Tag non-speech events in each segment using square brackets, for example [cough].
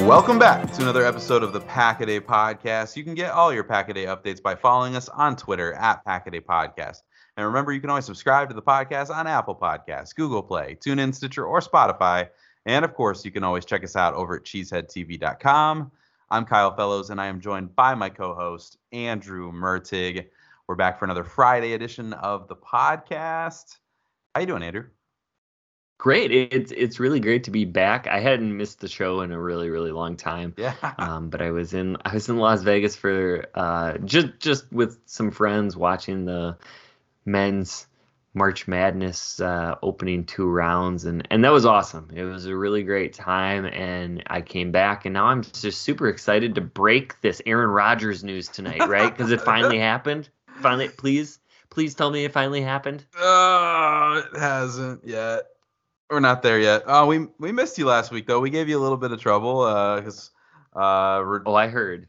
Welcome back to another episode of the Packaday Podcast. You can get all your Packaday updates by following us on Twitter at Packaday Podcast. And remember, you can always subscribe to the podcast on Apple Podcasts, Google Play, TuneIn, Stitcher, or Spotify. And of course, you can always check us out over at cheeseheadtv.com. I'm Kyle Fellows, and I am joined by my co-host Andrew Mertig. We're back for another Friday edition of the podcast. How you doing, Andrew? Great. It's it's really great to be back. I hadn't missed the show in a really really long time. Yeah. [laughs] Um, but I was in I was in Las Vegas for uh just just with some friends watching the men's March Madness uh, opening two rounds, and and that was awesome. It was a really great time, and I came back, and now I'm just super excited to break this Aaron Rodgers news tonight, right? Because it finally [laughs] happened. Finally, please, please tell me it finally happened. Uh, it hasn't yet. We're not there yet. Oh, we we missed you last week though. We gave you a little bit of trouble because uh, we're, Oh, I heard.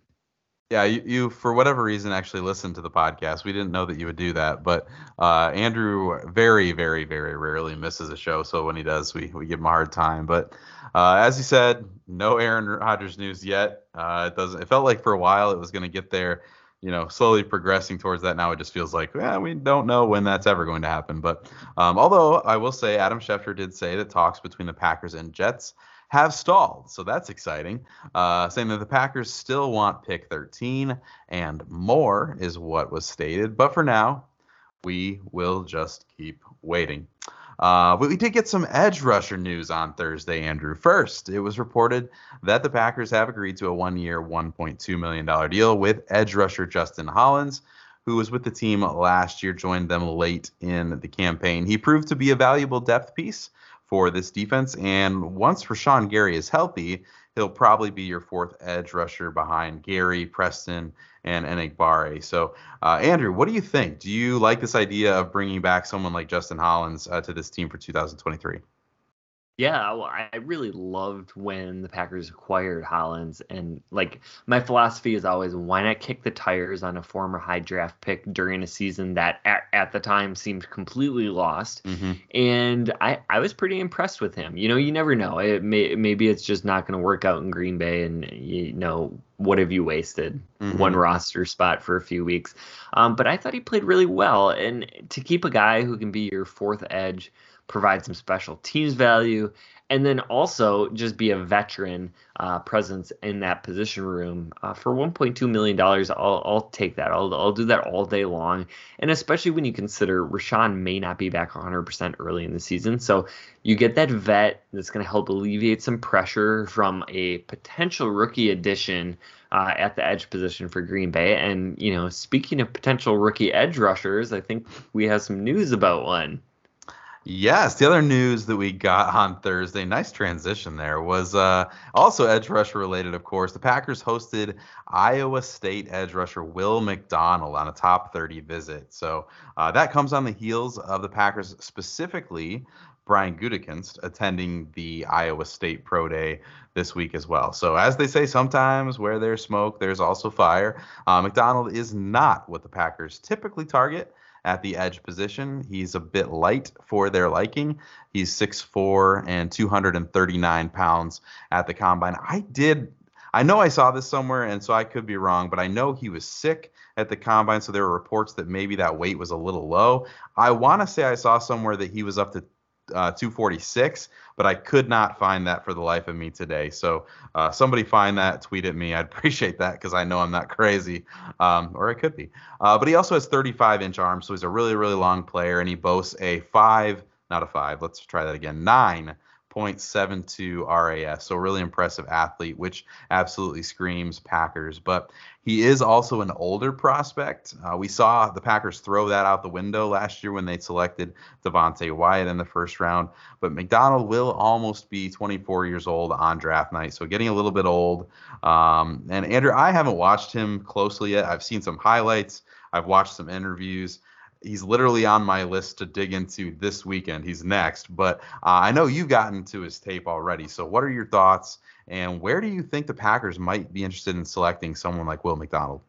yeah, you, you for whatever reason actually listened to the podcast. We didn't know that you would do that, but uh, Andrew very very very rarely misses a show. So when he does, we we give him a hard time. But uh, as you said, no Aaron Rodgers news yet. Uh, it doesn't. It felt like for a while it was going to get there. You know, slowly progressing towards that. Now it just feels like, yeah, we don't know when that's ever going to happen. But um, although I will say, Adam Schefter did say that talks between the Packers and Jets have stalled. So that's exciting. Uh, saying that the Packers still want pick 13 and more is what was stated. But for now, we will just keep waiting. Uh, but we did get some edge rusher news on Thursday, Andrew. First, it was reported that the Packers have agreed to a one year, $1.2 million deal with edge rusher Justin Hollins, who was with the team last year, joined them late in the campaign. He proved to be a valuable depth piece for this defense. And once Rashan Gary is healthy, he'll probably be your fourth edge rusher behind Gary, Preston, and Enagbare. So, uh, Andrew, what do you think? Do you like this idea of bringing back someone like Justin Hollins uh, to this team for 2023? Yeah, well, I really loved when the Packers acquired Hollins, and like my philosophy is always why not kick the tires on a former high draft pick during a season that at, at the time seemed completely lost, Mm-hmm. and I I was pretty impressed with him. You know, you never know. It may, maybe it's just not going to work out in Green Bay, and you know what have you wasted Mhm. one roster spot for a few weeks? Um, but I thought he played really well, and to keep a guy who can be your fourth edge provide some special teams value, and then also just be a veteran uh, presence in that position room uh, for 1.2 million dollars. I'll I'll take that. I'll I'll do that all day long, and especially when you consider Rashan may not be back 100% early in the season, so you get that vet that's going to help alleviate some pressure from a potential rookie addition. Uh, at the edge position for Green Bay. And, you know, speaking of potential rookie edge rushers, I think we have some news about one. Yes, the other news that we got on Thursday, nice transition there, was uh, also edge rusher related, of course. The Packers hosted Iowa State edge rusher Will McDonald on a top 30 visit. So uh, that comes on the heels of the Packers, specifically Brian Gutekunst, attending the Iowa State Pro Day this week as well. So as they say, sometimes where there's smoke, there's also fire. Uh, McDonald is not what the Packers typically target at the edge position. He's a bit light for their liking. He's 6'4 and 239 pounds at the combine. I did, I know I saw this somewhere, and so I could be wrong, but I know he was sick at the combine, so there were reports that maybe that weight was a little low. I want to say I saw somewhere that he was up to uh, 246, but I could not find that for the life of me today. So uh, somebody find that, tweet at me. I'd [laughs] appreciate that because I know I'm not crazy, um, or it could be. Uh, but he also has 35 inch arms, so he's a really, really long player, and he boasts a five, not a five. Let's try that again. Nine. 0.72 RAS. So really impressive athlete, which absolutely screams Packers. But he is also an older prospect. Uh, we saw the Packers throw that out the window last year when they selected Devonte Wyatt in the first round. But McDonald will almost be 24 years old on draft night, so getting a little bit old. Um, and Andrew, I haven't watched him closely yet. I've seen some highlights. I've watched some interviews he's literally on my list to dig into this weekend. He's next, but uh, I know you've gotten to his tape already. So, what are your thoughts, and where do you think the Packers might be interested in selecting someone like Will McDonald?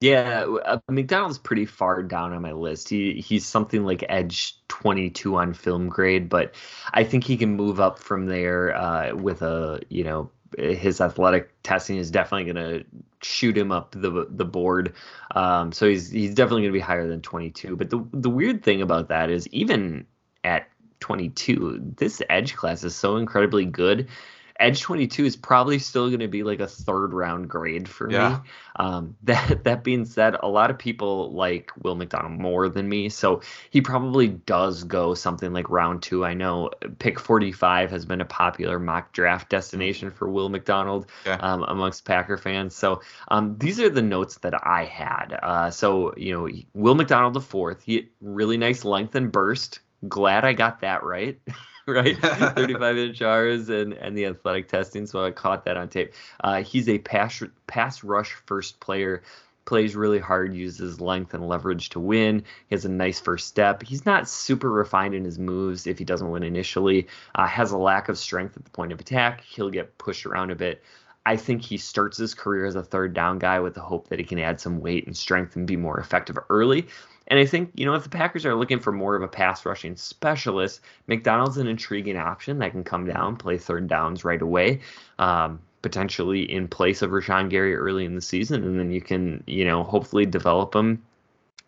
Yeah, uh, McDonald's pretty far down on my list. He he's something like edge 22 on film grade, but I think he can move up from there uh, with a you know his athletic testing is definitely going to shoot him up the the board. Um, so he's he's definitely going to be higher than 22. But the the weird thing about that is even at 22, this edge class is so incredibly good. Edge 22 is probably still going to be like a third round grade for Yeah. me. Um, [laughs] that that being said, a lot of people like Will McDonald more than me, so he probably does go something like round two. I know pick 45 has been a popular mock draft destination for Will McDonald Okay. um, amongst Packer fans. So um, these are the notes that I had. Uh, so you know, Will McDonald the fourth, he really nice length and burst. Glad I got that right. [laughs] [laughs] right? [laughs] 35 inch R's and and the athletic testing so i caught that on tape. Uh, he's a pass pass rush first player plays really hard uses length and leverage to win. He has a nice first step. He's not super refined in his moves if he doesn't win initially. Uh, has a lack of strength at the point of attack. He'll get pushed around a bit. I think he starts his career as a third down guy with the hope that he can add some weight and strength and be more effective early. And I think, you know, if the Packers are looking for more of a pass rushing specialist, McDonald's an intriguing option that can come down, play third downs right away, um, potentially in place of Rashan Gary early in the season. And then you can, you know, hopefully develop him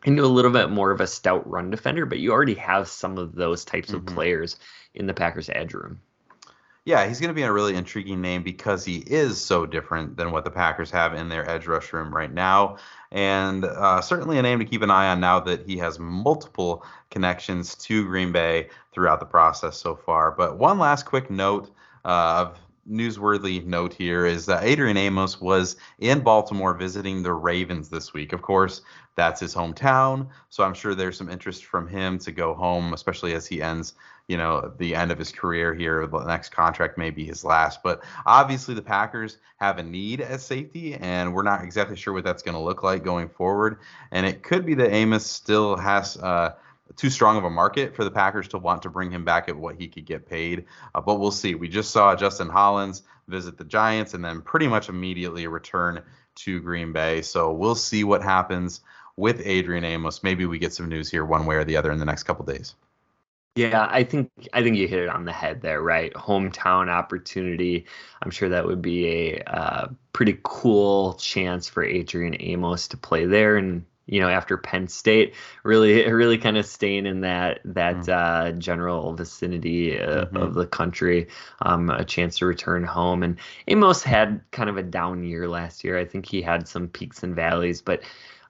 into a little bit more of a stout run defender. But you already have some of those types of Mhm. players in the Packers edge room. Yeah, he's going to be a really intriguing name because he is so different than what the Packers have in their edge rush room right now. And uh, certainly a name to keep an eye on now that he has multiple connections to Green Bay throughout the process so far. But one last quick note uh, of newsworthy note here is that Adrian Amos was in Baltimore visiting the Ravens this week. Of course, that's his hometown, so I'm sure there's some interest from him to go home, especially as he ends, you know, the end of his career here. The next contract may be his last, but obviously the Packers have a need at safety, and we're not exactly sure what that's going to look like going forward. And it could be that Amos still has. Uh, too strong of a market for the Packers to want to bring him back at what he could get paid. Uh, but we'll see. We just saw Justin Hollins visit the Giants and then pretty much immediately return to Green Bay. So we'll see what happens with Adrian Amos. Maybe we get some news here one way or the other in the next couple days. Yeah, I think I think you hit it on the head there, right? Hometown opportunity. I'm sure that would be a uh, pretty cool chance for Adrian Amos to play there, and you know, after Penn State, really, really kind of staying in that that mm uh, general vicinity uh, mm-hmm. of the country, um, a chance to return home. And Amos had kind of a down year last year. I think he had some peaks and valleys, but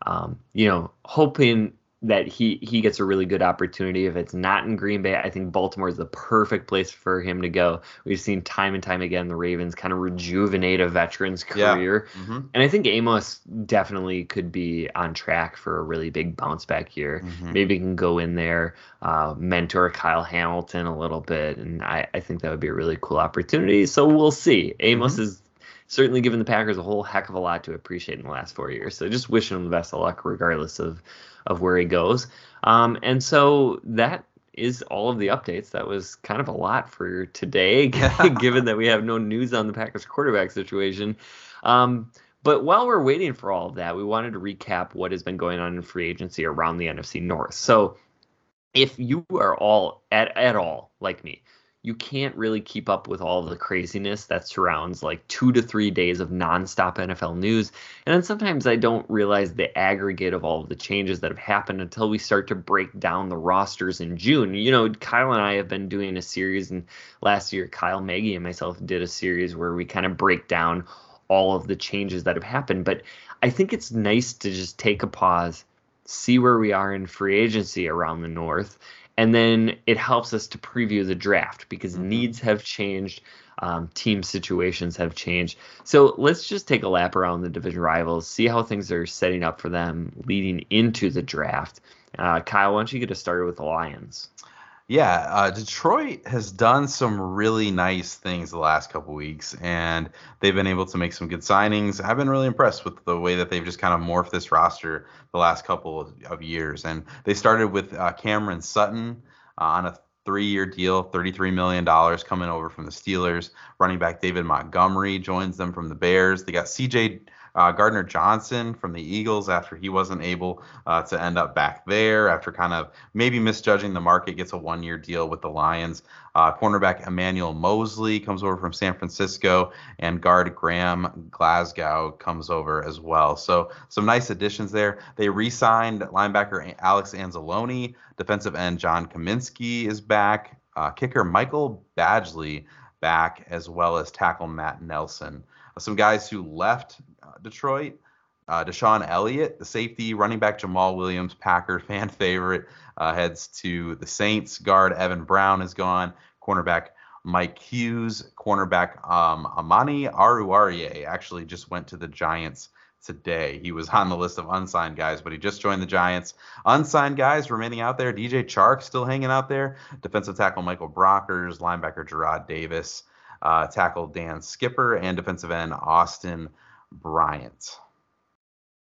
um, you know, hoping that he he gets a really good opportunity. If it's not in Green Bay, I think Baltimore is the perfect place for him to go. We've seen time and time again the Ravens kind of rejuvenate a veteran's career, yeah. mm-hmm. and I think Amos definitely could be on track for a really big bounce back year. Mm-hmm. Maybe he can go in there, uh, mentor Kyle Hamilton a little bit, and I, I think that would be a really cool opportunity. So we'll see. Amos mm-hmm. is certainly given the Packers a whole heck of a lot to appreciate in the last four years. So just wishing him the best of luck, regardless of of where he goes. Um, and so that is all of the updates. That was kind of a lot for today, [laughs] given that we have no news on the Packers quarterback situation. Um, but while we're waiting for all of that, we wanted to recap what has been going on in free agency around the NFC North. So if you are all at, at all like me, you can't really keep up with all the craziness that surrounds like two to three days of nonstop NFL news. And then sometimes I don't realize the aggregate of all of the changes that have happened until we start to break down the rosters in June. You know, Kyle and I have been doing a series, and last year, Kyle, Maggie, and myself did a series where we kind of break down all of the changes that have happened. But I think it's nice to just take a pause, see where we are in free agency around the North and then it helps us to preview the draft because mm-hmm. needs have changed um, team situations have changed. So let's just take a lap around the division rivals see how things are setting up for them leading into the draft. Uh, kyle why don't you get us started with the lions yeah, uh, Detroit has done some really nice things the last couple weeks, and they've been able to make some good signings. I've been really impressed with the way that they've just kind of morphed this roster the last couple of, years. And they started with uh, Cameron Sutton uh, on a three-year deal, $33 million coming over from the Steelers. Running back David Montgomery joins them from the Bears. They got C.J. Uh, Gardner Johnson from the Eagles after he wasn't able uh, to end up back there after kind of maybe misjudging the market, gets a one year deal with the Lions. Uh, cornerback Emmanuel Moseley comes over from San Francisco, and guard Graham Glasgow comes over as well. So some nice additions there. They re-signed linebacker Alex Anzalone, defensive end John Cominsky is back, uh, kicker Michael Badgley back, as well as tackle Matt Nelson. Uh, some guys who left Detroit. Uh, DeShon Elliott, the safety, running back Jamaal Williams, Packer [laughs] fan favorite, uh, heads to the Saints. Guard Evan Brown is gone. Cornerback Mike Hughes, cornerback um, Amani Oruwariye actually just went to the Giants today. He was [laughs] on the list of unsigned guys, but he just joined the Giants. Unsigned guys remaining out there. DJ Chark still hanging out there. Defensive tackle Michael Brockers, linebacker Jarrad Davis, uh, tackle Dan Skipper, and defensive end Austin Bryant.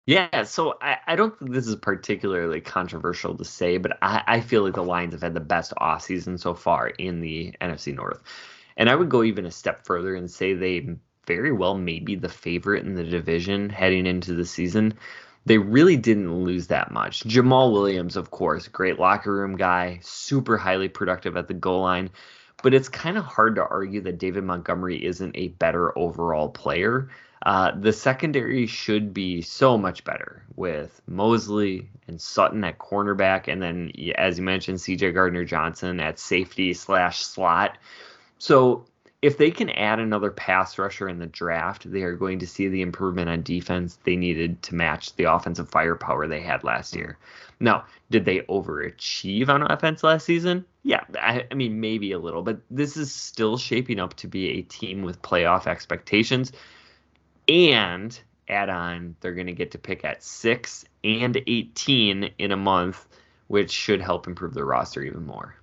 Yeah, so I, I don't think this is particularly controversial to say, but I, I feel like the Lions have had the best offseason so far in the NFC North. And I would go even a step further and say they very well may be the favorite in the division heading into the season. They really didn't lose that much. Jamaal Williams, of course, great locker room guy, super highly productive at the goal line. But it's kind of hard to argue that David Montgomery isn't a better overall player. Uh, the secondary should be so much better with Moseley and Sutton at cornerback, and then as you mentioned, C.J. Gardner Johnson at safety slash slot. So if they can add another pass rusher in the draft, they are going to see the improvement on defense they needed to match the offensive firepower they had last mm. year. Now, did they overachieve on offense last season? Yeah, I, I mean maybe a little, but this is still shaping up to be a team with playoff expectations and add on they're going to get to pick at 6 and 18 in a month which should help improve the roster even more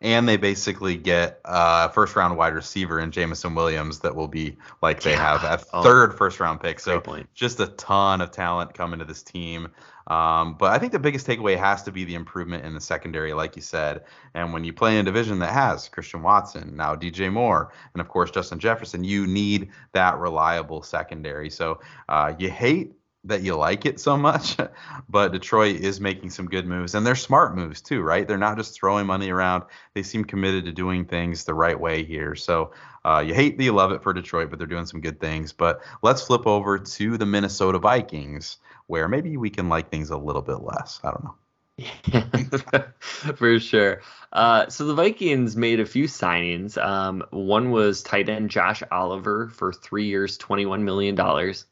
and they basically get a first round wide receiver in Jameson Williams that will be like they Yeah. have a Oh. third first round pick. So just a ton of talent coming to this team. Um, but I think the biggest takeaway has to be the improvement in the secondary, like you said. And when you play in a division that has Christian Watson, now DJ Moore, and of course Justin Jefferson, you need that reliable secondary. So uh, you hate that you like it so much, [laughs] but Detroit is making some good moves, and they're smart moves too, right? They're not just throwing money around. They seem committed to doing things the right way here. So uh, you hate you love it for Detroit, but they're doing some good things. But let's flip over to the Minnesota Vikings, where maybe we can like things a little bit less. I don't know. [laughs] for sure. Uh, so the Vikings made a few signings. Um, one was tight end Josh Oliver for three years, twenty-one million dollars.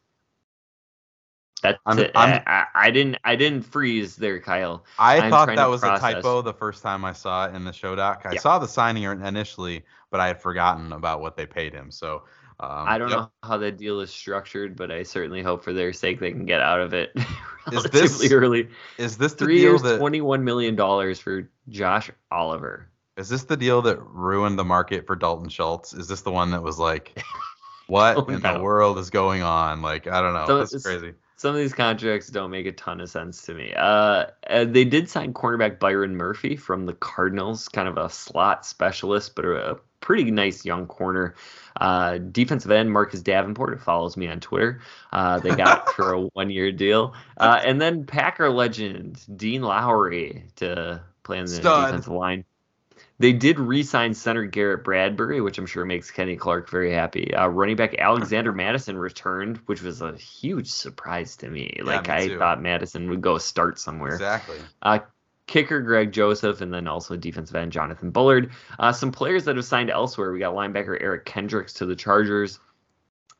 That's I'm- it. I'm- I, I, didn't. I didn't freeze there, Kyle. I I'm thought that was process. a typo the first time I saw it in the show doc. I Yeah. saw the signing initially, but I had forgotten about what they paid him. So um, I don't yep. know how the deal is structured, but I certainly hope for their sake they can get out of it [laughs] Is relatively this early. Is this the Three deal years, that twenty-one million dollars for Josh Oliver. is this the deal that ruined the market for Dalton Schultz? Is this the one that was like, what [laughs] Oh, in no. the world is going on? Like I don't know. So That's it's- crazy. Some of these contracts don't make a ton of sense to me. Uh, they did sign cornerback Byron Murphy from the Cardinals, kind of a slot specialist, but a, pretty nice young corner. Uh, defensive end Marcus Davenport, who follows me on Twitter, uh, they got [laughs] for a one-year deal, uh, and then Packer legend Dean Lowry to play on the Stud. defensive line. They did re-sign center Garrett Bradbury, which I'm sure makes Kenny Clark very happy. Uh, running back Alexander [laughs] Mattison returned, which was a huge surprise to me. Yeah, like me I too. thought Mattison would go start somewhere. Exactly. Uh, kicker Greg Joseph, and then also defensive end Jonathan Bullard. Uh, some players that have signed elsewhere. We got linebacker Eric Kendricks to the Chargers.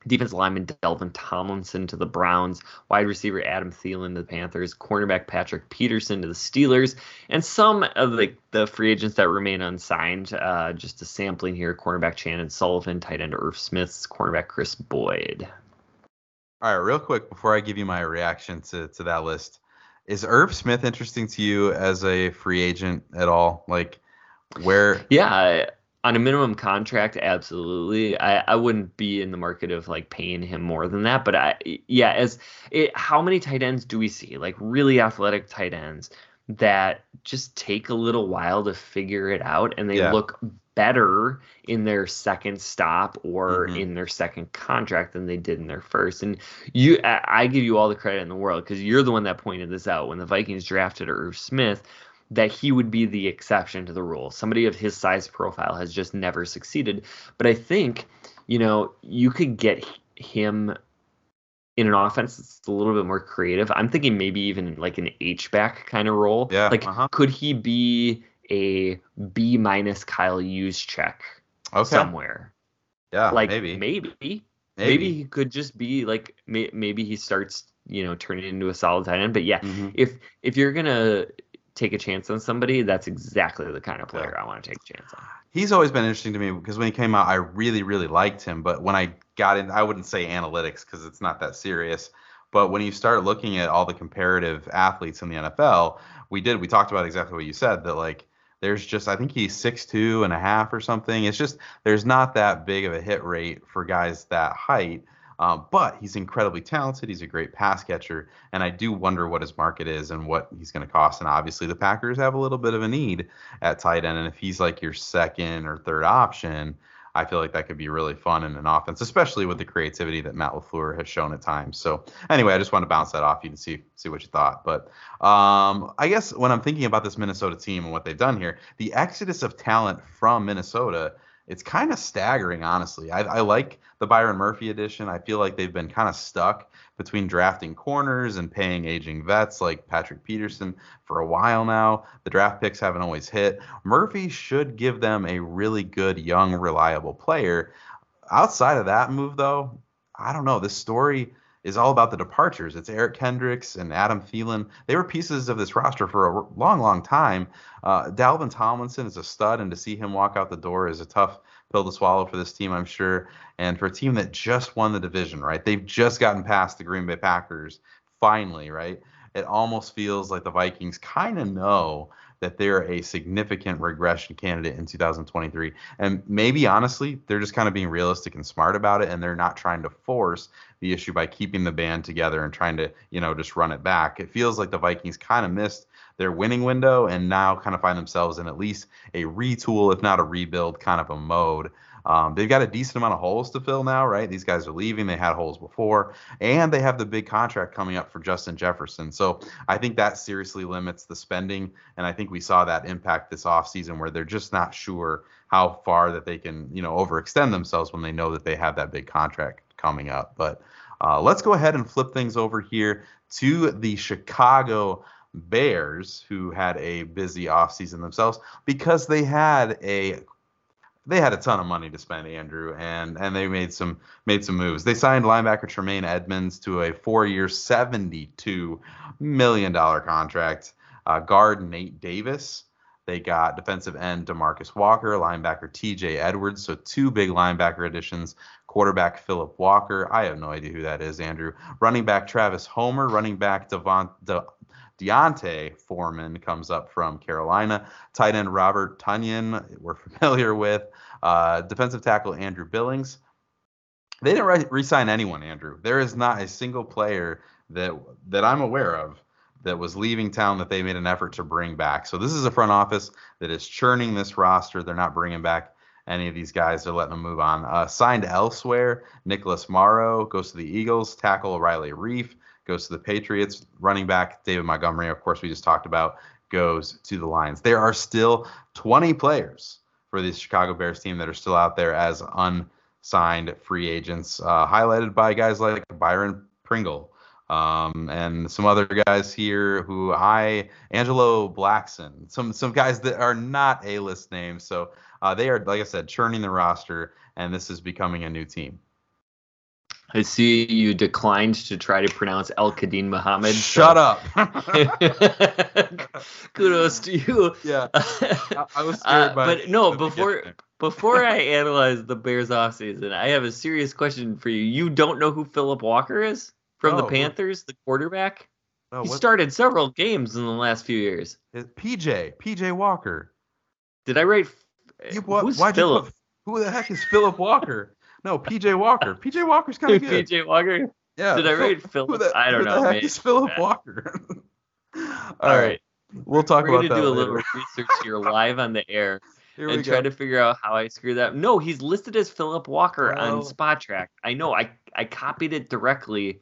Defensive lineman Dalvin Tomlinson to the Browns, wide receiver Adam Thielen to the Panthers, cornerback Patrick Peterson to the Steelers, and some of the, the free agents that remain unsigned. Uh, just a sampling here: cornerback Chandon Sullivan, tight end Irv Smiths, cornerback Kris Boyd. All right, real quick before I give you my reaction to to that list, is Irv Smith interesting to you as a free agent at all? Like where Yeah, on a minimum contract, absolutely. I, I wouldn't be in the market of like paying him more than that. But I, yeah, as it, how many tight ends do we see? Like really athletic tight ends that just take a little while to figure it out, and they Yeah. look better in their second stop or Mhm. in their second contract than they did in their first. And you, I, I give you all the credit in the world because you're the one that pointed this out when the Vikings drafted Irv Smith that he would be the exception to the rule. Somebody of his size profile has just never succeeded. But I think, you know, you could get him in an offense that's a little bit more creative. I'm thinking maybe even like an H back kind of role. Yeah, Like, uh-huh. could he be a B minus Kyle check okay, somewhere? yeah, like maybe, maybe, maybe he could just be like may, maybe he starts you know turning into a solid tight end. But yeah, Mhm. if if you're gonna take a chance on somebody, that's exactly the kind of player I want to take a chance on. He's always been interesting to me because when he came out, I really, really liked him. But when I got in, I wouldn't say analytics because it's not that serious. But when you start looking at all the comparative athletes in the NFL, we did, we talked about exactly what you said that like there's just, I think he's six two and a half or something. It's just, there's not that big of a hit rate for guys that height. Um, but he's incredibly talented. He's a great pass catcher, and I do wonder what his market is and what he's going to cost. And obviously, the Packers have a little bit of a need at tight end, and if he's like your second or third option, I feel like that could be really fun in an offense, especially with the creativity that Matt LaFleur has shown at times. So anyway, I just want to bounce that off you and see see what you thought. But um, I guess when I'm thinking about this Minnesota team and what they've done here, the exodus of talent from Minnesota it's kind of staggering, honestly. I, I like the Byron Murphy edition. I feel like they've been kind of stuck between drafting corners and paying aging vets like Patrick Peterson for a while now. The draft picks haven't always hit. Murphy should give them a really good, young, reliable player. Outside of that move, though, I don't know. This story is all about the departures. It's Eric Kendricks and Adam Thielen. They were pieces of this roster for a long, long time. Uh, Dalvin Tomlinson is a stud, and to see him walk out the door is a tough pill to swallow for this team, I'm sure. And for a team that just won the division, right? They've just gotten past the Green Bay Packers, finally, right? it almost feels like the Vikings kind of know that they're a significant regression candidate in 2023. And maybe honestly, they're just kind of being realistic and smart about it, and they're not trying to force the issue by keeping the band together and trying to, you know, just run it back. It feels like the Vikings kind of missed their winning window and now kind of find themselves in at least a retool, if not a rebuild kind of a mode. Um, they've got a decent amount of holes to fill now, right? These guys are leaving. They had holes before, and they have the big contract coming up for Justin Jefferson. So I think that seriously limits the spending, and I think we saw that impact this offseason where they're just not sure how far that they can, you know, overextend themselves when they know that they have that big contract coming up. But uh, let's go ahead and flip things over here to the Chicago Bears, who had a busy offseason themselves because they had a they had a ton of money to spend, Andrew, and and they made some made some moves. They signed linebacker Tremaine Edmunds to a four-year, seventy-two million dollar contract. Uh, guard Nate Davis. They got defensive end Demarcus Walker, linebacker T.J. Edwards. So two big linebacker additions. Quarterback Philip Walker. I have no idea who that is, Andrew. Running back Travis Homer. Running back Devon, De, D'Onta Foreman comes up from Carolina. Tight end Robert Tonyan, we're [laughs] familiar with. Uh, defensive tackle Andrew Billings. They didn't re sign anyone, Andrew. There is not a single player that that I'm aware of that was leaving town that they made an effort to bring back. So this is a front office that is churning this roster. They're not bringing back any of these guys. They're letting them move on. Uh, signed elsewhere, Nicholas Morrow goes to the Eagles. Tackle Riley Reiff goes to the Patriots. Running back David Montgomery, of course, we just talked about, goes to the Lions. There are still 20 players for the Chicago Bears team that are still out there as unsigned free agents, uh, highlighted by guys like Byron Pringle. Um, and some other guys here who I Angelo Blackson, some some guys that are not A-list names. So uh, they are, like I said, churning the roster, and this is becoming a new team. I see you declined to try to pronounce Al-Quadin Muhammad. Shut so. up. [laughs] Kudos to you. Yeah. [laughs] I, I was scared uh, But no, before before I analyze the Bears offseason, I have a serious question for you. You don't know who Philip Walker is from the Panthers, the quarterback? No, he started several games in the last few years. PJ, PJ Walker. Did I write you, what, who's Philip? Who the heck is Philip Walker? No, PJ Walker. PJ Walker's kind of [laughs] good. PJ Walker. Yeah. Did I read Philip? The, I don't know. The heck is Philip Walker? [laughs] All, All right. We'll talk about it. We're about gonna do a little research here [laughs] live on the air here and try to figure out how I screwed that. No, he's listed as Philip Walker oh. on Spotrac. I know. I I copied it directly,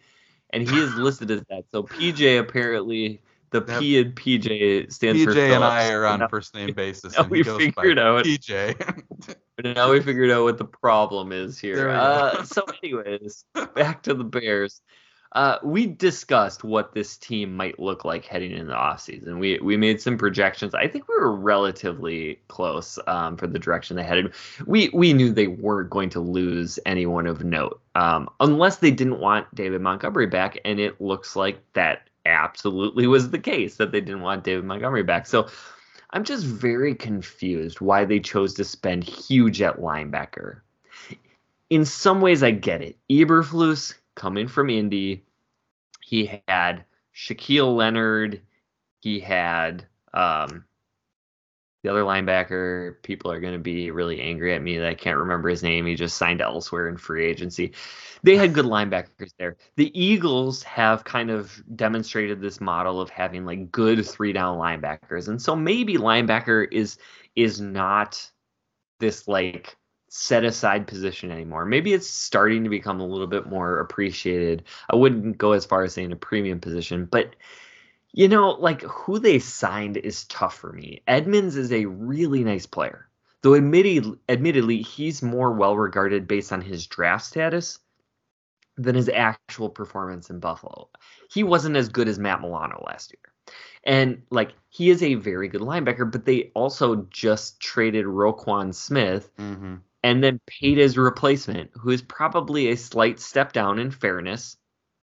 and he is listed as that. So PJ apparently the P and PJ stands PJ for PJ and I are on first name basis. Now we figured out PJ. Now we figured out what the problem is here. Uh, [laughs] so, anyways, back to the Bears. Uh, we discussed what this team might look like heading into the offseason. We we made some projections. I think we were relatively close um, for the direction they headed. We we knew they weren't going to lose anyone of note um, unless they didn't want David Montgomery back, and it looks like that absolutely was the case that they didn't want David Montgomery back. So I'm just very confused why they chose to spend huge at linebacker. In some ways, I get it. Eberflus coming from Indy, he had Shaquille Leonard, he had um, the other linebacker, people are going to be really angry at me that I can't remember his name. He just signed elsewhere in free agency. They had good linebackers there. The Eagles have kind of demonstrated this model of having like good three down linebackers. And so maybe linebacker is is not this like set aside position anymore. Maybe it's starting to become a little bit more appreciated. I wouldn't go as far as saying a premium position, but you know, like who they signed is tough for me. Edmunds is a really nice player, though admittedly, admittedly he's more well regarded based on his draft status than his actual performance in Buffalo. He wasn't as good as Matt Milano last year. And like he is a very good linebacker, but they also just traded Roquan Smith mm-hmm. and then paid his replacement, who is probably a slight step down in fairness,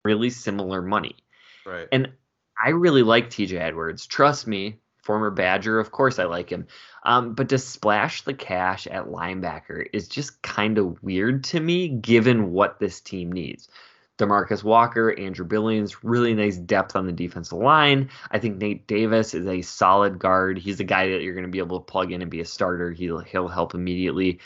really similar money. Right. And I really like TJ Edwards. Trust me, former Badger, of course I like him. Um, but to splash the cash at linebacker is just kind of weird to me, given what this team needs. Demarcus Walker, Andrew Billings, really nice depth on the defensive line. I think Nate Davis is a solid guard. He's a guy that you're going to be able to plug in and be a starter. He'll he'll help immediately.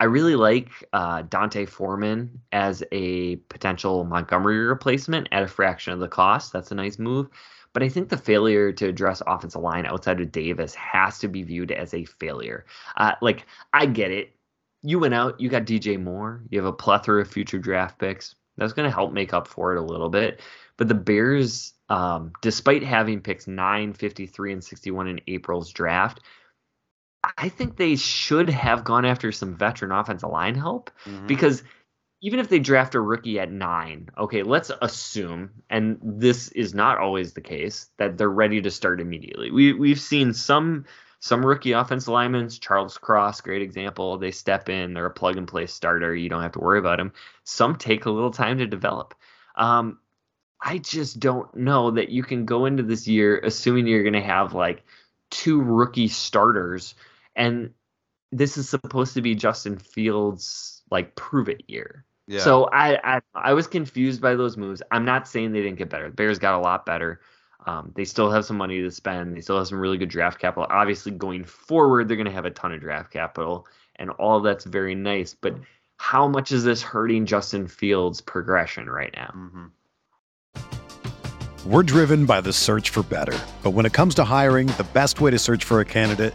I really like uh, D'Onta Foreman as a potential Montgomery replacement at a fraction of the cost. That's a nice move. But I think the failure to address offensive line outside of Davis has to be viewed as a failure. Uh, like, I get it. You went out, you got DJ Moore, you have a plethora of future draft picks. That's going to help make up for it a little bit. But the Bears, um, despite having picks 9, 53, and 61 in April's draft, I think they should have gone after some veteran offensive line help mm-hmm. because even if they draft a rookie at nine, okay, let's assume, and this is not always the case, that they're ready to start immediately. We we've seen some some rookie offensive linemen, Charles Cross, great example. They step in, they're a plug and play starter. You don't have to worry about them. Some take a little time to develop. Um, I just don't know that you can go into this year assuming you're going to have like two rookie starters and this is supposed to be Justin Fields like prove it year. Yeah. So I, I I was confused by those moves. I'm not saying they didn't get better. The Bears got a lot better. Um, they still have some money to spend. They still have some really good draft capital. Obviously, going forward, they're going to have a ton of draft capital, and all that's very nice. But how much is this hurting Justin Fields' progression right now? Mm-hmm. We're driven by the search for better. But when it comes to hiring, the best way to search for a candidate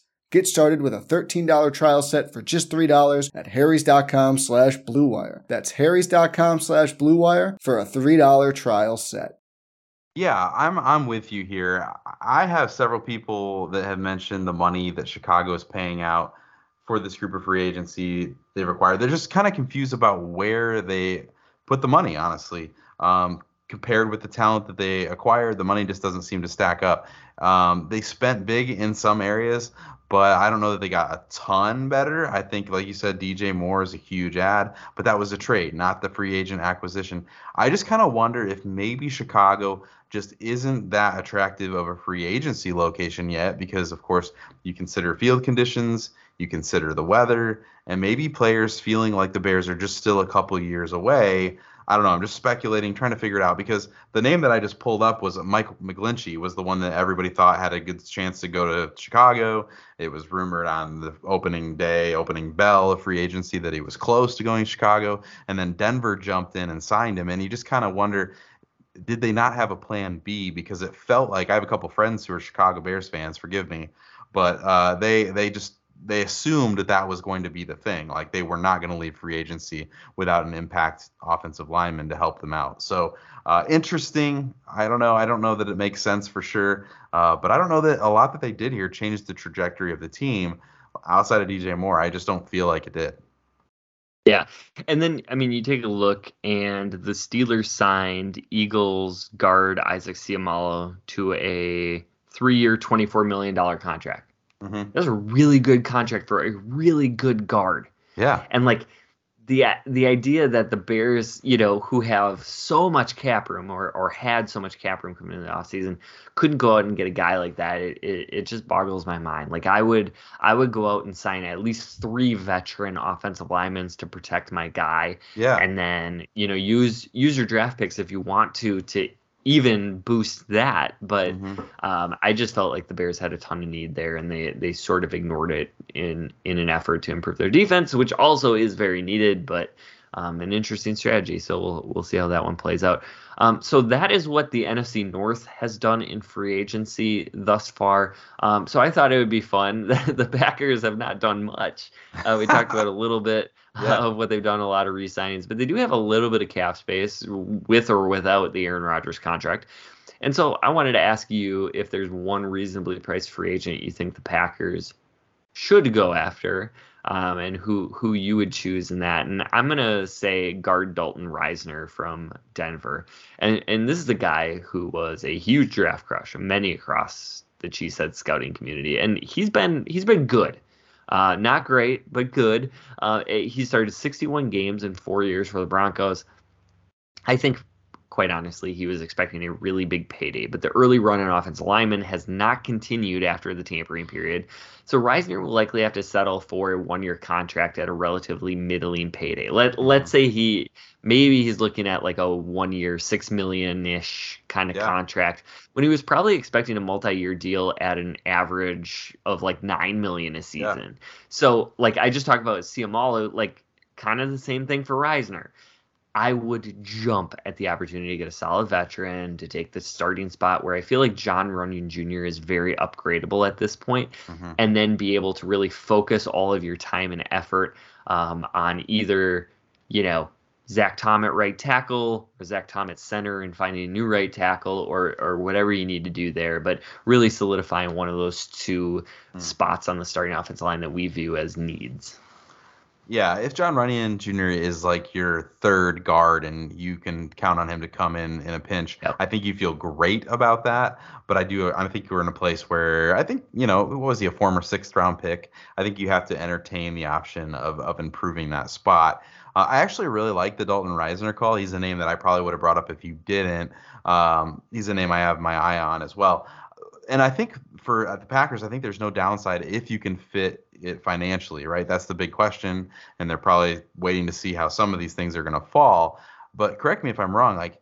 Get started with a $13 trial set for just $3 at harrys.com slash bluewire. That's harrys.com slash bluewire for a $3 trial set. Yeah, I'm I'm with you here. I have several people that have mentioned the money that Chicago is paying out for this group of free agency they've acquired. They're just kind of confused about where they put the money, honestly. Um, compared with the talent that they acquired, the money just doesn't seem to stack up. Um, they spent big in some areas, but I don't know that they got a ton better. I think, like you said, DJ Moore is a huge ad, but that was a trade, not the free agent acquisition. I just kind of wonder if maybe Chicago just isn't that attractive of a free agency location yet because, of course, you consider field conditions, you consider the weather, and maybe players feeling like the Bears are just still a couple years away I don't know. I'm just speculating, trying to figure it out because the name that I just pulled up was Mike McGlinchey was the one that everybody thought had a good chance to go to Chicago. It was rumored on the opening day, opening bell of free agency that he was close to going to Chicago, and then Denver jumped in and signed him, and you just kind of wonder. Did they not have a plan B? Because it felt like I have a couple friends who are Chicago Bears fans. Forgive me, but uh, they they just they assumed that that was going to be the thing. Like they were not going to leave free agency without an impact offensive lineman to help them out. So uh, interesting. I don't know. I don't know that it makes sense for sure. Uh, but I don't know that a lot that they did here changed the trajectory of the team. Outside of DJ Moore, I just don't feel like it did. Yeah. And then, I mean, you take a look, and the Steelers signed Eagles guard Isaac Seumalo to a three year, $24 million contract. Mm-hmm. That's a really good contract for a really good guard. Yeah. And like, the the idea that the Bears, you know, who have so much cap room or or had so much cap room coming in the offseason, couldn't go out and get a guy like that. It, it, it just boggles my mind. Like I would I would go out and sign at least three veteran offensive linemen to protect my guy. Yeah. And then, you know, use use your draft picks if you want to to even boost that. But mm-hmm. um, I just felt like the Bears had a ton of need there, and they they sort of ignored it in in an effort to improve their defense, which also is very needed, but. Um, an interesting strategy, so we'll we'll see how that one plays out. Um, so that is what the NFC North has done in free agency thus far. Um, so I thought it would be fun. [laughs] the Packers have not done much. Uh, we talked about a little [laughs] bit yeah. of what they've done, a lot of re-signings, but they do have a little bit of cap space with or without the Aaron Rodgers contract. And so I wanted to ask you if there's one reasonably priced free agent you think the Packers should go after, um, and who who you would choose in that. And I'm gonna say guard Dalton Risner from Denver, and and this is a guy who was a huge draft crush, many across the Cheesehead scouting community, and he's been he's been good. Uh, not great, but good. Uh, he started 61 games in four years for the Broncos. I think quite honestly, he was expecting a really big payday, but the early run on offensive lineman has not continued after the tampering period. So Risner will likely have to settle for a one-year contract at a relatively middling payday. Let let's mm-hmm. say he maybe he's looking at like a one-year, six million-ish kind of yeah. contract when he was probably expecting a multi-year deal at an average of like nine million a season. Yeah. So like I just talked about Seumalo, like kind of the same thing for Risner. I would jump at the opportunity to get a solid veteran to take the starting spot where I feel like John Runyan Jr. is very upgradable at this point, mm-hmm. and then be able to really focus all of your time and effort um, on either, you know, Zach Tom at right tackle or Zach Tom at center and finding a new right tackle or or whatever you need to do there, but really solidifying one of those two mm. spots on the starting offensive line that we view as needs. Yeah, if John Runyan Jr. is like your third guard and you can count on him to come in in a pinch, yep. I think you feel great about that. But I do, I think we're in a place where I think you know, what was he a former sixth round pick? I think you have to entertain the option of of improving that spot. Uh, I actually really like the Dalton Risner call. He's a name that I probably would have brought up if you didn't. Um, he's a name I have my eye on as well. And I think for uh, the Packers, I think there's no downside if you can fit it financially, right? That's the big question, and they're probably waiting to see how some of these things are going to fall. But correct me if I'm wrong. Like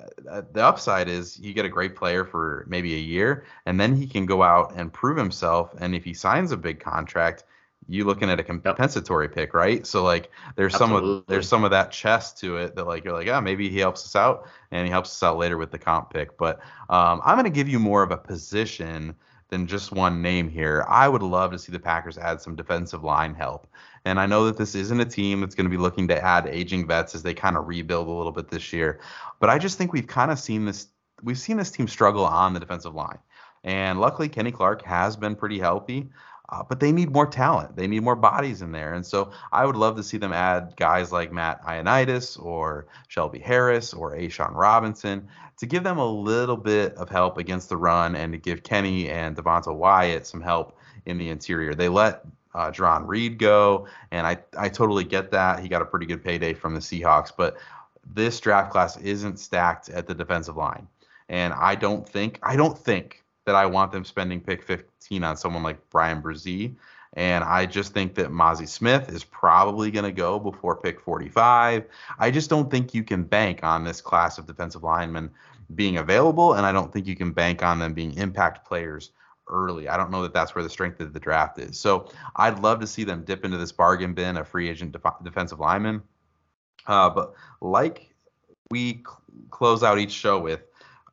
uh, uh, the upside is you get a great player for maybe a year, and then he can go out and prove himself. And if he signs a big contract, you looking at a compensatory yep. pick, right? So like there's Absolutely. some of there's some of that chess to it that like you're like, ah, maybe he helps us out, and he helps us out later with the comp pick. But um, I'm gonna give you more of a position than just one name here. I would love to see the Packers add some defensive line help. And I know that this isn't a team that's going to be looking to add aging vets as they kind of rebuild a little bit this year. But I just think we've kind of seen this we've seen this team struggle on the defensive line. And luckily Kenny Clark has been pretty healthy. Uh, but they need more talent. They need more bodies in there. And so I would love to see them add guys like Matt Ioannidis or Shelby Harris or A'Shawn Robinson to give them a little bit of help against the run and to give Kenny and Devonte Wyatt some help in the interior. They let uh, Reed go, and I, I totally get that. He got a pretty good payday from the Seahawks, but this draft class isn't stacked at the defensive line. And I don't think I don't think that I want them spending pick 15 on someone like Bryan Bresee. And I just think that Mazi Smith is probably going to go before pick 45. I just don't think you can bank on this class of defensive linemen being available, and I don't think you can bank on them being impact players early. I don't know that that's where the strength of the draft is. So I'd love to see them dip into this bargain bin of free agent def- defensive linemen. Uh, but like we cl- close out each show with,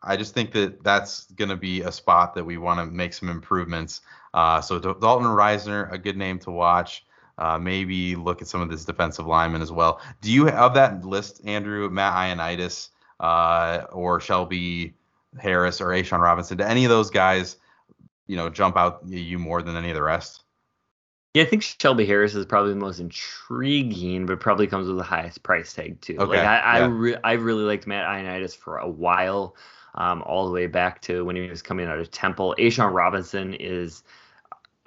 I just think that that's going to be a spot that we want to make some improvements Uh, so Dalton Risner, a good name to watch. Uh, maybe look at some of this defensive lineman as well. Do you have that list, Andrew, Matt Ioannidis, uh, or Shelby Harris or A'Shawn Robinson? Do any of those guys, you know, jump out you more than any of the rest? Yeah, I think Shelby Harris is probably the most intriguing, but probably comes with the highest price tag too. Okay, like I, yeah. I, re- I really liked Matt Ioannidis for a while, um, all the way back to when he was coming out of Temple. A'Shawn Robinson is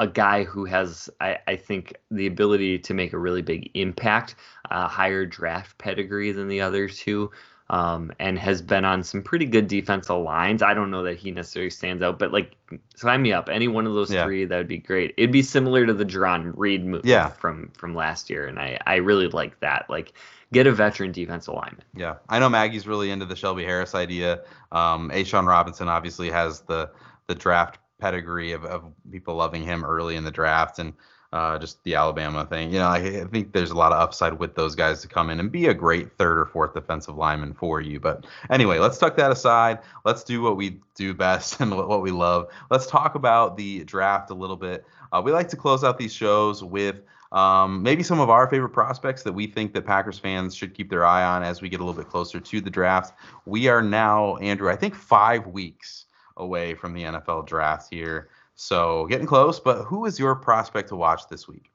a guy who has, I, I, think, the ability to make a really big impact, uh, higher draft pedigree than the other two, um, and has been on some pretty good defensive lines. I don't know that he necessarily stands out, but like, sign me up. Any one of those yeah. three, that would be great. It'd be similar to the Jarran Reed move yeah. from from last year, and I I really like that. Like, get a veteran defensive lineman. Yeah, I know Maggie's really into the Shelby Harris idea. Um, A'Shawn Robinson obviously has the the draft pedigree of, of people loving him early in the draft and uh, just the Alabama thing. You know, I, I, think there's a lot of upside with those guys to come in and be a great third or fourth defensive lineman for you. But anyway, let's tuck that aside. Let's do what we do best [laughs] and what we love. Let's talk about the draft a little bit. Uh, we like to close out these shows with um, maybe some of our favorite prospects that we think that Packers fans should keep their eye on as we get a little bit closer to the draft. We are now, Andrew, I think five weeks away from the NFL draft here. So getting close, but who is your prospect to watch this week?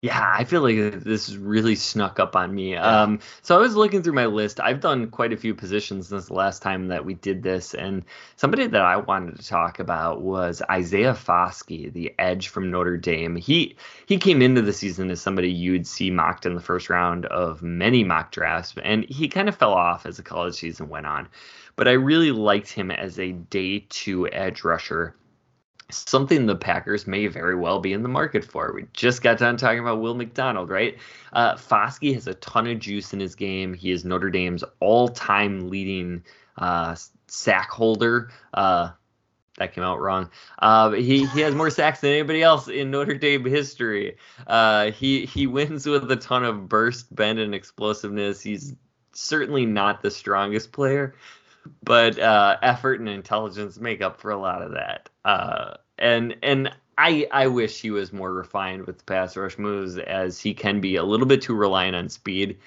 Yeah, I feel like this really snuck up on me. Um, so I was looking through my list. I've done quite a few positions since the last time that we did this, and somebody that I wanted to talk about was Isaiah Foskey, the edge from Notre Dame. He he came into the season as somebody you'd see mocked in the first round of many mock drafts, and he kind of fell off as the college season went on but I really liked him as a day two edge rusher. Something the Packers may very well be in the market for. We just got done talking about Will McDonald, right? Uh, Foskey has a ton of juice in his game. He is Notre Dame's all-time leading uh, sack holder. Uh, that came out wrong. Uh, he he has more sacks than anybody else in Notre Dame history. Uh, he he wins with a ton of burst, bend, and explosiveness. He's certainly not the strongest player, but uh, effort and intelligence make up for a lot of that. And and I I wish he was more refined with the pass rush moves, as he can be a little bit too reliant on speed.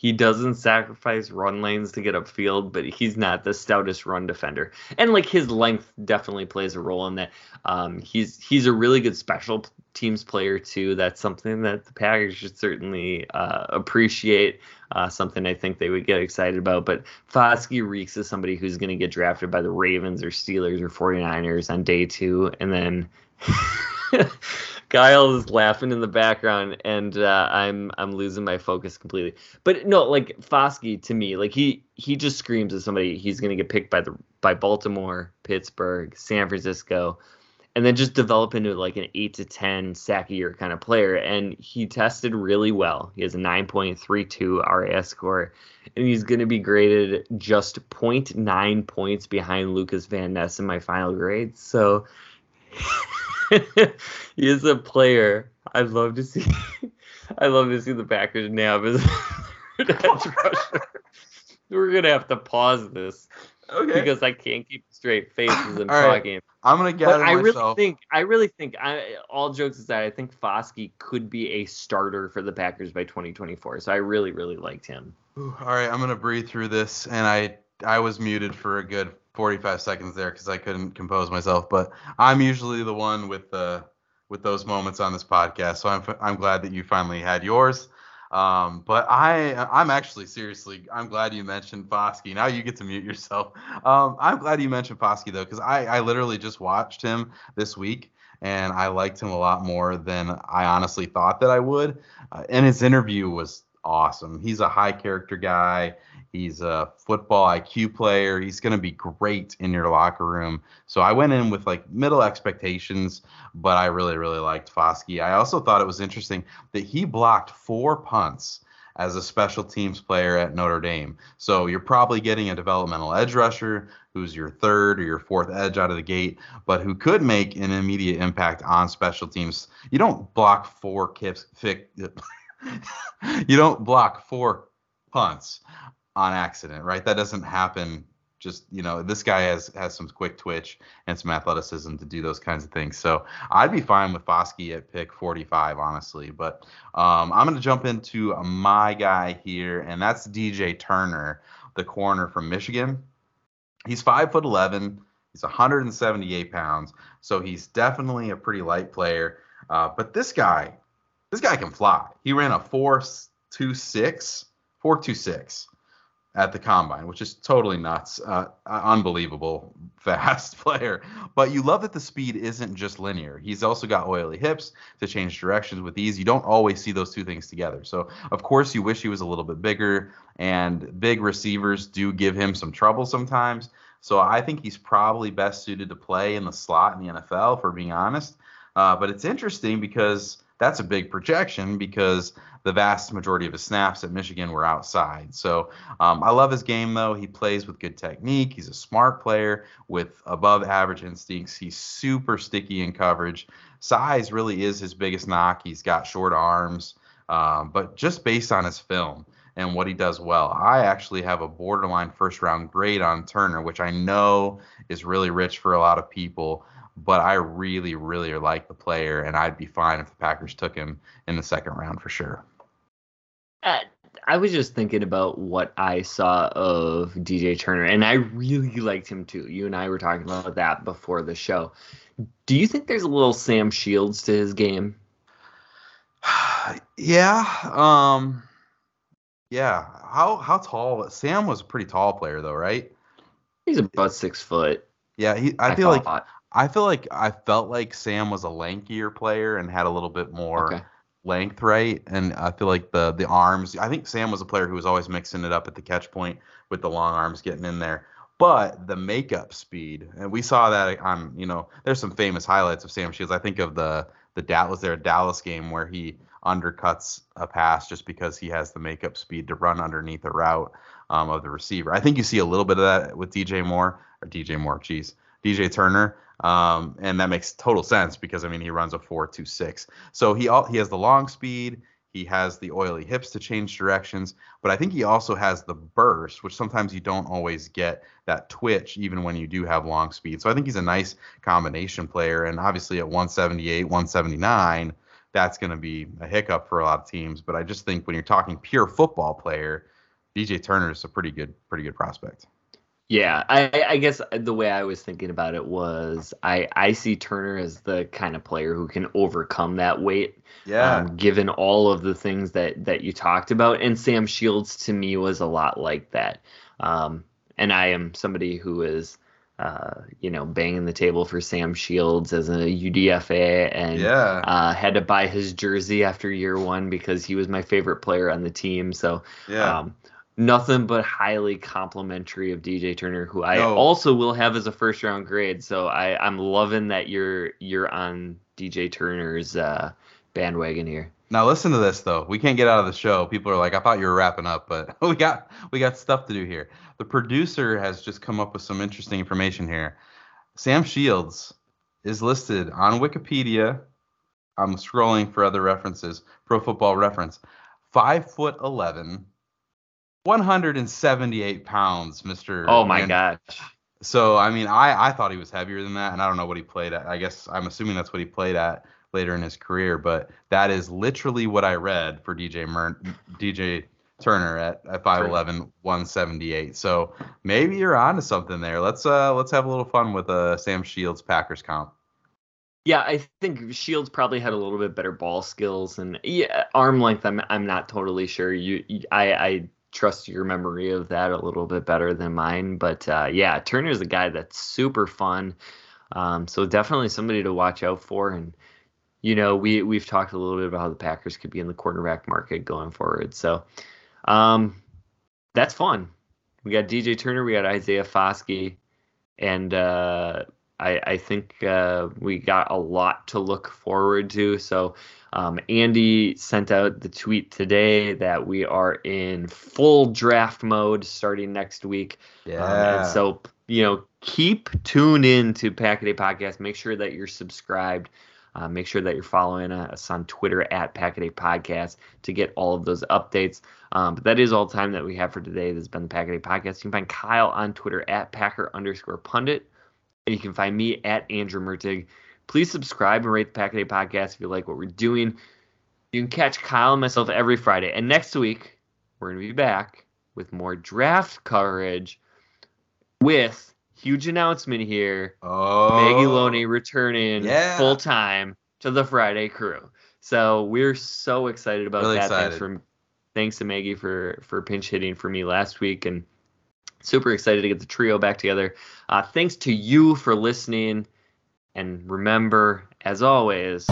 He doesn't sacrifice run lanes to get upfield, but he's not the stoutest run defender. And like his length definitely plays a role in that. Um, he's he's a really good special teams player too. That's something that the Packers should certainly uh, appreciate. Uh, something I think they would get excited about. But Foskey reeks is somebody who's going to get drafted by the Ravens or Steelers or 49ers on day two, and then [laughs] Kyle is laughing in the background, and uh, I'm I'm losing my focus completely. But no, like Foskey to me, like he he just screams as somebody he's to get picked by the by Baltimore, Pittsburgh, San Francisco, and then just develop into like an eight to ten sack a year kind of player. And he tested really well. He has a 9.32 RAS score, and he's to be graded just 0.9 points behind Lukas Van Ness in my final grade. So. [laughs] [laughs] he is a player. I'd love to see. [laughs] I love to see the Packers nab as. [laughs] We're gonna have to pause this okay. because I can't keep straight face as I'm all talking. Right. I'm gonna get. But I really think. I really think. I, all jokes aside, I think Foskey could be a starter for the Packers by 2024. So I really, really liked him. Ooh, all right, I'm gonna breathe through this, and I I was muted for a good 45 seconds there because I couldn't compose myself. But I'm usually the one with the with those moments on this podcast, so I'm I'm glad that you finally had yours. Um, but I I'm actually seriously I'm glad you mentioned Foskey. Now you get to mute yourself. Um, I'm glad you mentioned Foskey though because I I literally just watched him this week and I liked him a lot more than I honestly thought that I would. Uh, and his interview was awesome. He's a high character guy. He's a football IQ player. He's going to be great in your locker room. So I went in with like middle expectations, but I really, really liked Foskey. I also thought it was interesting that he blocked four punts as a special teams player at Notre Dame. So you're probably getting a developmental edge rusher who's your third or your fourth edge out of the gate, but who could make an immediate impact on special teams. You don't block four kicks. [laughs] you don't block four punts on accident, right? That doesn't happen just you know this guy has has some quick twitch and some athleticism to do those kinds of things. So I'd be fine with Foskey at pick 45, honestly. But um, I'm going to jump into my guy here, and that's DJ Turner, the corner from Michigan. He's five foot 11. He's 178 pounds, so he's definitely a pretty light player. Uh, but this guy, this guy can fly. He ran a 4.26, 4.26 at the combine, which is totally nuts. Uh, unbelievable [laughs] fast player. But you love that the speed isn't just linear. He's also got oily hips to change directions with ease. You don't always see those two things together. So, of course, you wish he was a little bit bigger, and big receivers do give him some trouble sometimes. So, I think he's probably best suited to play in the slot in the NFL, for being honest. Uh, but it's interesting because that's a big projection because the vast majority of his snaps at Michigan were outside. So um, I love his game, though. He plays with good technique. He's a smart player with above average instincts. He's super sticky in coverage. Size really is his biggest knock. He's got short arms, um, but just based on his film and what he does well, I actually have a borderline first round grade on Turner, which I know is really rich for a lot of people but I really, really like the player, and I'd be fine if the Packers took him in the second round for sure. Uh, I was just thinking about what I saw of DJ Turner, and I really liked him too. You and I were talking about that before the show. Do you think there's a little Sam Shields to his game? [sighs] yeah. Um. Yeah. How how tall? Sam was a pretty tall player though, right? He's about six foot. Yeah. He. I, I feel thought. like I feel like I felt like Sam was a lankier player and had a little bit more okay. length, right? And I feel like the the arms. I think Sam was a player who was always mixing it up at the catch point with the long arms getting in there. But the makeup speed, and we saw that on, you know, there's some famous highlights of Sam Shields. I think of the the Dallas there Dallas game where he undercuts a pass just because he has the makeup speed to run underneath the route um, of the receiver. I think you see a little bit of that with DJ Moore or DJ Moore, geez, DJ Turner. Um, and that makes total sense because I mean he runs a four two six. So he all, he has the long speed, he has the oily hips to change directions, but I think he also has the burst, which sometimes you don't always get that twitch even when you do have long speed. So I think he's a nice combination player, and obviously at 178, 179, that's going to be a hiccup for a lot of teams. But I just think when you're talking pure football player, DJ Turner is a pretty good pretty good prospect. Yeah, I, I, guess the way I was thinking about it was I, I see Turner as the kind of player who can overcome that weight. Yeah. Um, given all of the things that that you talked about, and Sam Shields to me was a lot like that. Um, and I am somebody who is, uh, you know, banging the table for Sam Shields as a UDFA, and yeah. uh, had to buy his jersey after year one because he was my favorite player on the team. So yeah. Um, nothing but highly complimentary of DJ Turner, who I no. also will have as a first round grade. So I, I'm loving that you're you're on DJ Turner's uh, bandwagon here. Now listen to this though. We can't get out of the show. People are like, I thought you were wrapping up, but [laughs] we got we got stuff to do here. The producer has just come up with some interesting information here. Sam Shields is listed on Wikipedia. I'm scrolling for other references. Pro Football Reference. Five foot eleven, 178 pounds, Mr. Oh my gosh. So I mean, I I thought he was heavier than that, and I don't know what he played at. I guess I'm assuming that's what he played at later in his career, but that is literally what I read for DJ Mer- DJ Turner at, at 5'11, 178. So maybe you're onto something there. Let's uh let's have a little fun with uh Sam Shields Packers comp. Yeah, I think Shields probably had a little bit better ball skills and yeah, arm length. I'm I'm not totally sure. You, I I trust your memory of that a little bit better than mine. But uh, yeah, Turner's a guy that's super fun. Um, so definitely somebody to watch out for. And you know, we we've talked a little bit about how the Packers could be in the quarterback market going forward. So um, that's fun. We got DJ Turner, we got Isaiah Foskey, and uh, I, I think uh, we got a lot to look forward to. So um, Andy sent out the tweet today that we are in full draft mode starting next week. Yeah. Um, and so, you know, keep tuned in to Pack a Day Podcast. Make sure that you're subscribed. Uh, make sure that you're following us on Twitter at Packaday Podcast to get all of those updates. Um, but that is all the time that we have for today. This has been the Packaday Podcast. You can find Kyle on Twitter at Packer underscore pundit. And you can find me at Andrew Mertig. Please subscribe and rate the Packaday Podcast if you like what we're doing. You can catch Kyle and myself every Friday. And next week, we're going to be back with more draft coverage with huge announcement here. Oh, Maggie Loney returning Yeah. full time to the Friday crew. So we're so excited about Really that. excited. Thanks for thanks to Maggie for for pinch hitting for me last week and super excited to get the trio back together. Uh, thanks to you for listening. And remember, as always,